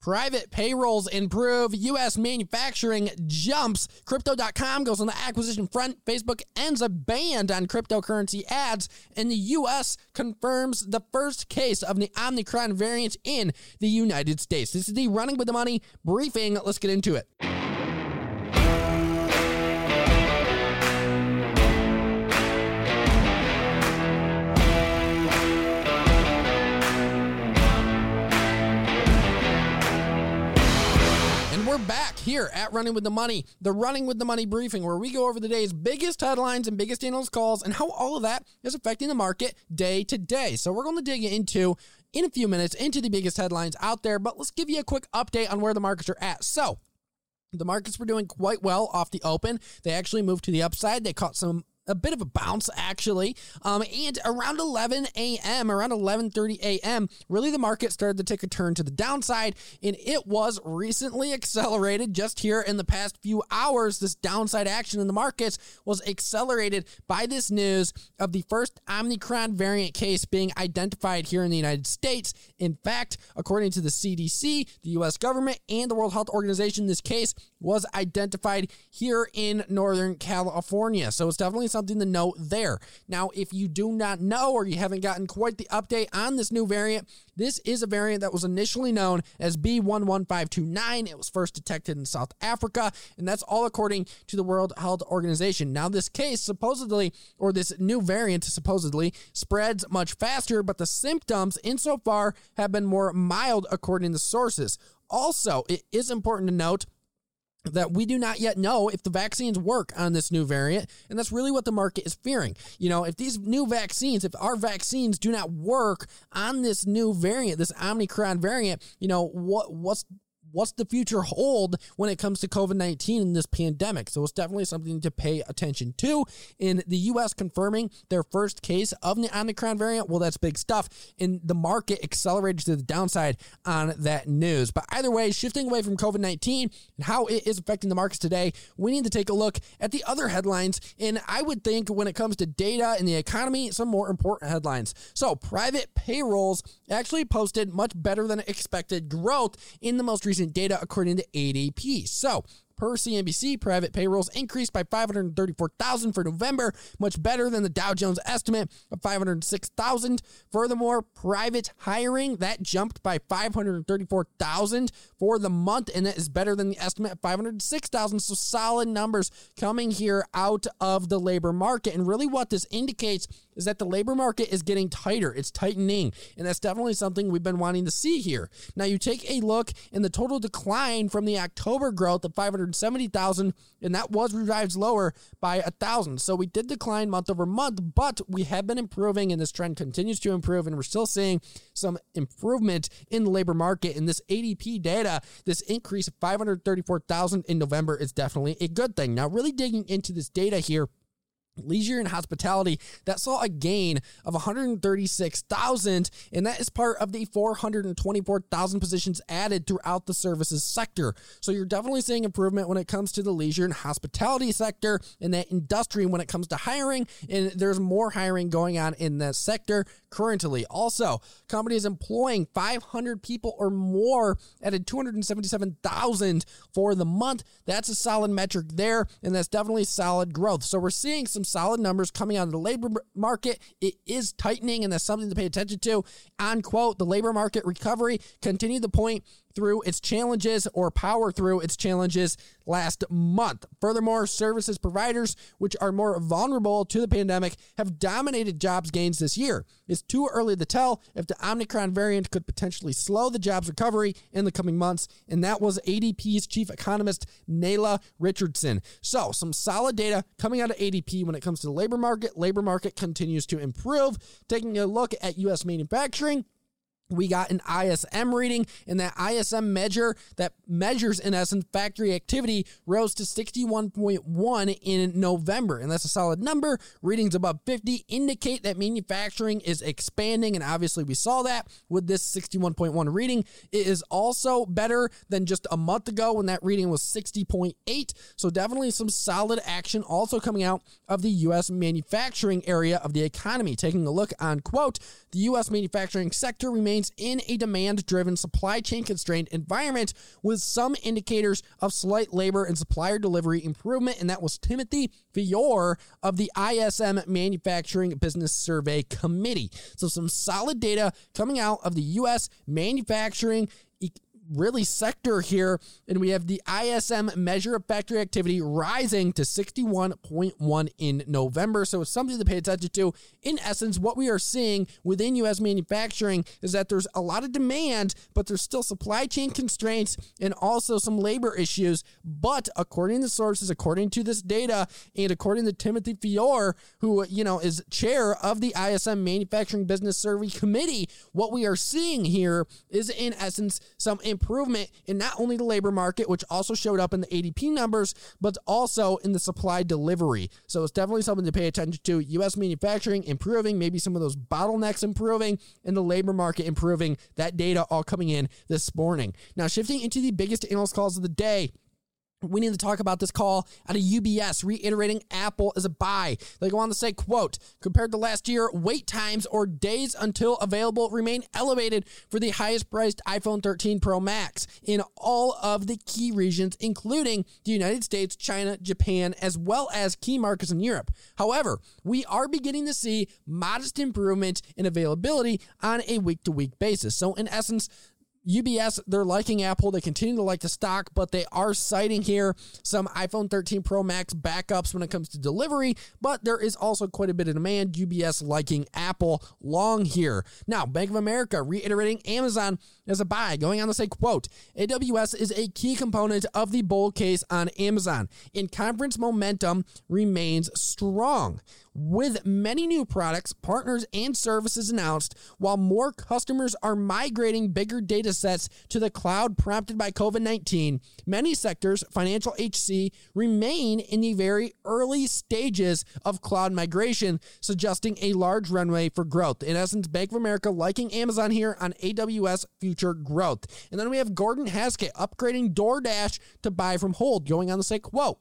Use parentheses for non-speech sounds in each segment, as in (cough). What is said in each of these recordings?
Private payrolls improve. U.S. manufacturing jumps. Crypto.com goes on the acquisition front. Facebook ends a ban on cryptocurrency ads. And the U.S. confirms the first case of the Omicron variant in the United States. This is the Running with the Money briefing. Let's get into it. We're back here at Running with the Money, the Running with the Money briefing, where we go over the day's biggest headlines and biggest analyst calls and how all of that is affecting the market day to day. So we're going to dig into in a few minutes into the biggest headlines out there, but let's give you a quick update on where the markets are at. So the markets were doing quite well off the open. They actually moved to the upside. They caught some a bit of a bounce actually. Um, and around 11 a.m., around 11:30 a.m., really the market started to take a turn to the downside, and it was recently (laughs) accelerated just here in the past few hours. This downside action in the markets was accelerated by this news of the first Omicron variant case being identified here in the United States. In fact, according to the CDC, the U.S. government, and the World Health Organization, this case was identified here in Northern California. So it's definitely something to note there. Now, if you do not know or you haven't gotten quite the update on this new variant, this is a variant that was initially known as B11529. It was first detected in South Africa, and that's all according to the World Health Organization. Now, this case supposedly, or this new variant supposedly, spreads much faster, but the symptoms insofar have been more mild according to sources. Also, it is important to note that we do not yet know if the vaccines work on this new variant. And that's really what the market is fearing. You know, if these new vaccines, if our vaccines do not work on this new variant, this Omicron variant, you know, what what's what's the future hold when it comes to COVID 19 and this pandemic. So it's definitely something to pay attention to. In the US confirming their first case of the Omicron variant, well, that's big stuff. And the market accelerated to the downside on that news. But either way, shifting away from COVID 19 and how it is affecting the markets today, we need to take a look at the other headlines. And I would think when it comes to data and the economy, some more important headlines. So private payrolls actually posted much better than expected growth in the most recent data according to ADP. So, per CNBC, private payrolls increased by 534,000 for November, much better than the Dow Jones estimate of 506,000. Furthermore, private hiring that jumped by 534,000 for the month, and that is better than the estimate of 506,000. So solid numbers coming here out of the labor market. And really, what this indicates is that the labor market is getting tighter. It's tightening. And that's definitely something we've been wanting to see here. Now, you take a look in the total decline from the October growth of 570,000, and that was revised lower by a thousand. So we did decline month over month, but we have been improving, and this trend continues to improve. And we're still seeing some improvement in the labor market. And this ADP data, this increase of 534,000 in November is definitely a good thing. Now, really digging into this data here leisure and hospitality that saw a gain of 136,000 and that is part of the 424,000 positions added throughout the services sector. So you're definitely seeing improvement when it comes to the leisure and hospitality sector and that industry when it comes to hiring and there's more hiring going on in that sector currently. Also, companies employing 500 people or more added 277,000 for the month. That's a solid metric there and that's definitely solid growth. So we're seeing some solid numbers coming out of the labor market. It is tightening, and that's something to pay attention to. On quote, the labor market recovery continued to point through its challenges or power through its challenges last month. Furthermore, services providers, which are more vulnerable to the pandemic, have dominated jobs gains this year. It's too early to tell if the Omicron variant could potentially slow the jobs recovery in the coming months, and that was ADP's chief economist, Nela Richardson. So, some solid data coming out of ADP when it comes to the labor market. Labor market continues to improve. Taking a look at U.S. manufacturing, we got an ISM reading, and that ISM measure that measures, in essence, factory activity rose to 61.1 in November. And that's a solid number. Readings above 50 indicate that manufacturing is expanding. And obviously, we saw that with this 61.1 reading. It is also better than just a month ago when that reading was 60.8. So, definitely some solid action also coming out of the U.S. manufacturing area of the economy. Taking a look on quote, the U.S. manufacturing sector remains remains in a demand driven supply chain constrained environment with some indicators of slight labor and supplier delivery improvement. And that was Timothy Fiore of the ISM Manufacturing Business Survey Committee. So, some solid data coming out of the U.S. manufacturing really sector here. And we have the ISM measure of factory activity rising to 61.1 in November. So it's something to pay attention to. In essence, what we are seeing within US manufacturing is that there's a lot of demand, but there's still supply chain constraints and also some labor issues. But according to sources, according to this data, and according to Timothy Fiore, who, you know, is chair of the ISM Manufacturing Business Survey Committee, what we are seeing here is in essence some improvement in not only the labor market, which also showed up in the ADP numbers, but also in the supply delivery. So it's definitely something to pay attention to. U.S. manufacturing improving, maybe some of those bottlenecks improving, and the labor market improving. That data all coming in this morning. Now, shifting into the biggest analyst calls of the day we need to talk about this call out of UBS reiterating Apple is a buy. They go on to say, quote, compared to last year, wait times or days until available remain elevated for the highest priced iPhone 13 Pro Max in all of the key regions, including the United States, China, Japan, as well as key markets in Europe. However, we are beginning to see modest improvement in availability on a week to week basis. So in essence, UBS, they're liking Apple. They continue to like the stock, but they are citing here some iPhone 13 Pro Max backups when it comes to delivery. But there is also quite a bit of demand. UBS liking Apple long here. Now, Bank of America reiterating Amazon as a buy, going on to say, quote, AWS is a key component of the bull case on Amazon. In conference momentum remains strong with many new products, partners, and services announced, while more customers are migrating bigger data sets to the cloud prompted by COVID 19, many sectors, financial HC, remain in the very early stages of cloud migration, suggesting a large runway for growth. In essence, Bank of America liking Amazon here on AWS future growth. And then we have Gordon Haskett upgrading DoorDash to buy from hold, going on to say, quote,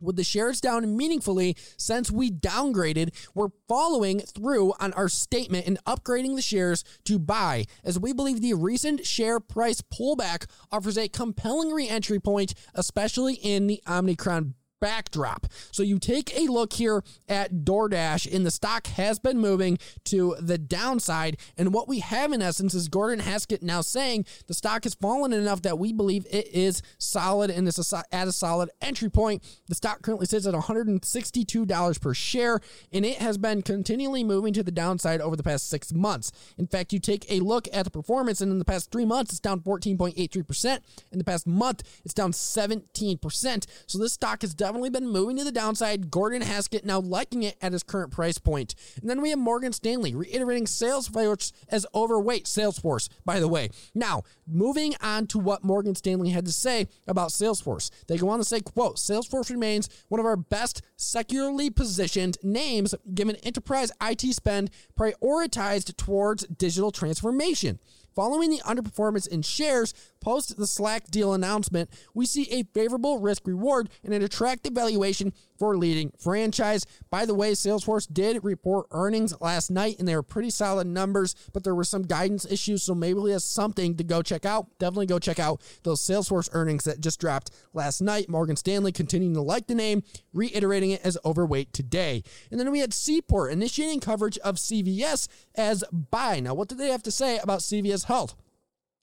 with the shares down meaningfully since we downgraded, we're following through on our statement and upgrading the shares to buy, as we believe the recent share price pullback offers a compelling re entry point, especially in the Omicron backdrop. So you take a look here at DoorDash, and the stock has been moving to the downside. And what we have in essence is Gordon Haskett now saying the stock has fallen enough that we believe it is solid and it's at a solid entry point. The stock currently sits at $162 per share, and it has been continually moving to the downside over the past six months. In fact, you take a look at the performance, and in the past three months, it's down 14.83%. In the past month, it's down 17%. So this stock is definitely been moving to the downside. Gordon Haskett now liking it at his current price point. And then we have Morgan Stanley reiterating Salesforce as overweight. Salesforce, by the way. Now, moving on to what Morgan Stanley had to say about Salesforce. They go on to say, quote, Salesforce remains one of our best secularly positioned names given enterprise IT spend prioritized towards digital transformation. Following the underperformance in shares post the Slack deal announcement, we see a favorable risk reward and an attractive valuation for leading franchise. By the way, Salesforce did report earnings last night and they were pretty solid numbers, but there were some guidance issues, so maybe we have something to go check out. Definitely go check out those Salesforce earnings that just dropped last night. Morgan Stanley continuing to like the name, reiterating it as overweight today. And then we had Seaport initiating coverage of CVS as buy. Now, what did they have to say about CVS Health?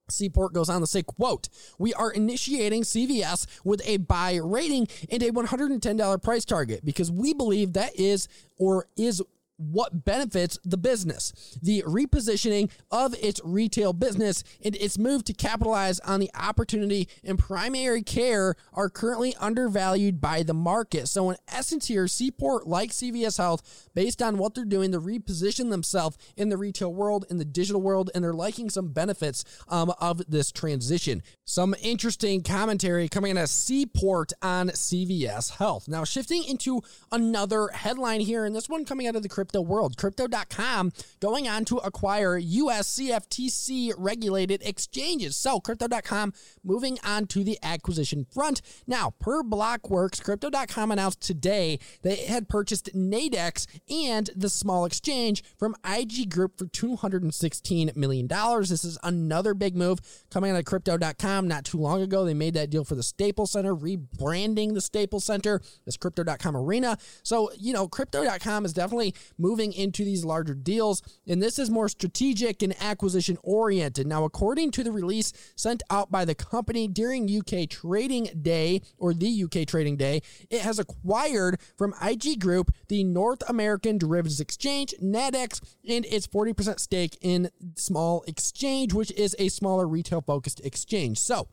Seaport goes on to say, quote, we are initiating CVS with a buy rating and a $110 price target because we believe that is or is what benefits the business. The repositioning of its retail business and its move to capitalize on the opportunity in primary care are currently undervalued by the market. So, in essence, here, Seaport, like CVS Health, based on what they're doing to reposition themselves in the retail world, in the digital world, and they're liking some benefits um, of this transition. Some interesting commentary coming out of Seaport on CVS Health. Now, shifting into another headline here, and this one coming out of the crypto crypto world. Crypto.com going on to acquire US CFTC regulated exchanges. So, Crypto.com moving on to the acquisition front. Now, per Blockworks, Crypto.com announced today it had purchased Nadex and the small exchange from IG Group for $216 million. This is another big move coming out of Crypto.com. Not too long ago, they made that deal for the Staples Center, rebranding the Staples Center, this Crypto.com arena. So, you know, Crypto.com is definitely moving into these larger deals, and this is more strategic and acquisition oriented. Now, according to the release sent out by the company during UK Trading Day or the UK Trading Day, it has acquired from IG Group the North American Derivatives Exchange, NADEX, and its 40% stake in Small Exchange, which is a smaller retail focused exchange. So,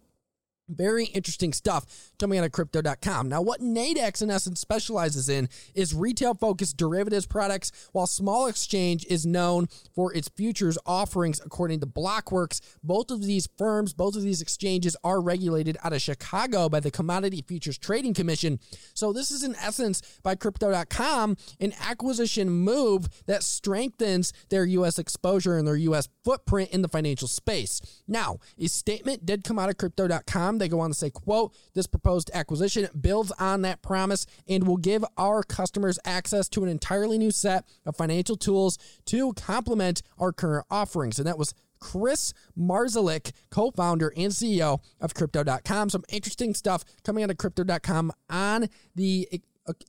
very interesting stuff coming out of crypto.com. Now, what Nadex in essence specializes in is retail focused derivatives products, while Small Exchange is known for its futures offerings, according to Blockworks. Both of these firms, both of these exchanges are regulated out of Chicago by the Commodity Futures Trading Commission. So, this is in essence by crypto.com an acquisition move that strengthens their U.S. exposure and their U.S. footprint in the financial space. Now, a statement did come out of crypto.com they go on to say, quote, this proposed acquisition builds on that promise and will give our customers access to an entirely new set of financial tools to complement our current offerings. And that was Kris Marszalek, co founder and CEO of Crypto.com. Some interesting stuff coming out of Crypto.com on the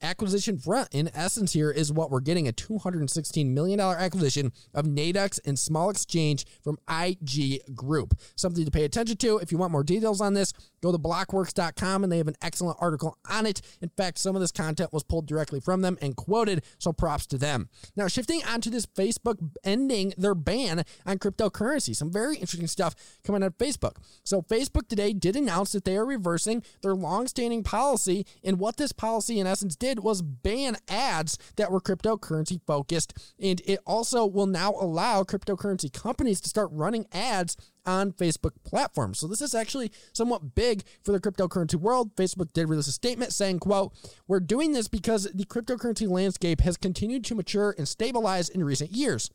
acquisition front, in essence, here is what we're getting a $216 million acquisition of Nadex and Small Exchange from IG Group. Something to pay attention to. If you want more details on this, go to blockworks.com and they have an excellent article on it. In fact, some of this content was pulled directly from them and quoted, so props to them. Now, shifting onto this Facebook ending their ban on cryptocurrency. Some very interesting stuff coming out of Facebook. So, Facebook today did announce that they are reversing their long-standing policy, and what this policy, in essence, did was ban ads that were cryptocurrency focused. And it also will now allow cryptocurrency companies to start running ads on Facebook platforms. So this is actually somewhat big for the cryptocurrency world. Facebook did release a statement saying, quote, we're doing this because the cryptocurrency landscape has continued to mature and stabilize in recent years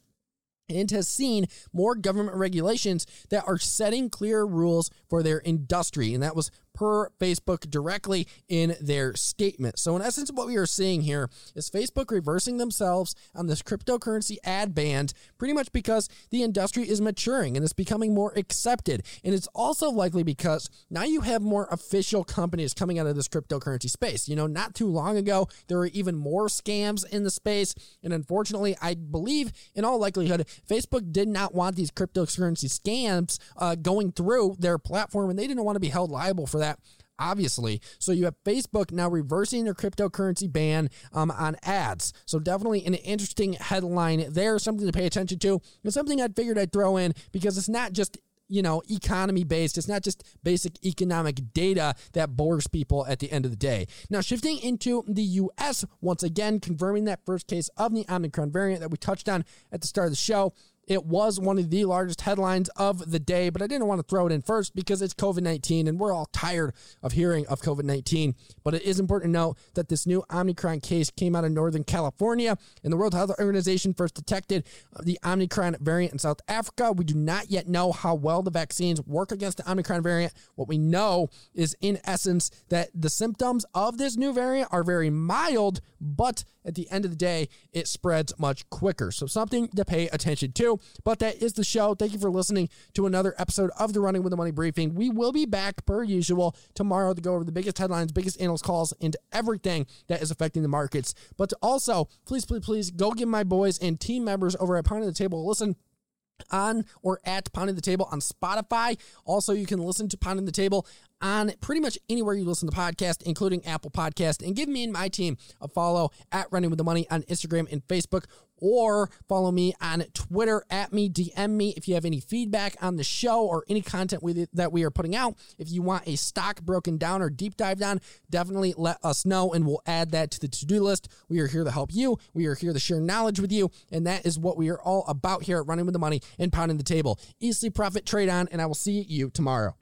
and has seen more government regulations that are setting clear rules for their industry. And that was per Facebook directly in their statement. So, in essence, what we are seeing here is Facebook reversing themselves on this cryptocurrency ad ban, pretty much because the industry is maturing and it's becoming more accepted. And it's also likely because now you have more official companies coming out of this cryptocurrency space. You know, not too long ago, there were even more scams in the space. And unfortunately, I believe in all likelihood, Facebook did not want these cryptocurrency scams uh, going through their platform and they didn't want to be held liable for that that obviously. So you have Facebook now reversing their cryptocurrency ban um, on ads. So definitely an interesting headline there, something to pay attention to, and something I figured I'd throw in because it's not just you know, economy based. It's not just basic economic data that bores people at the end of the day. Now, shifting into the US, once again, confirming that first case of the Omicron variant that we touched on at the start of the show. It was one of the largest headlines of the day, but I didn't want to throw it in first because it's COVID 19 and we're all tired of hearing of COVID 19. But it is important to note that this new Omicron case came out of Northern California, and the World Health Organization first detected uh, the Omicron variant in South Africa. We do not yet know how well the vaccines work against the Omicron variant. What we know is, in essence, that the symptoms of this new variant are very mild, but at the end of the day, it spreads much quicker. So, something to pay attention to. But that is the show. Thank you for listening to another episode of the Running with the Money briefing. We will be back per usual tomorrow to go over the biggest headlines, biggest analyst calls, and everything that is affecting the markets. But also, please, please, please go give my boys and team members over at Pounding the Table listen on or at Pounding the Table on Spotify. Also, you can listen to Pounding the Table on pretty much anywhere you listen to podcast, including Apple Podcast. And give me and my team a follow at Running with the Money on Instagram and Facebook, or follow me on Twitter at me, DM me if you have any feedback on the show or any content we, that we are putting out. If you want a stock broken down or deep dive down, definitely let us know and we'll add that to the to do list. We are here to help you. We are here to share knowledge with you. And that is what we are all about here at Running with the Money and Pounding the Table. Easily profit, trade on, and I will see you tomorrow.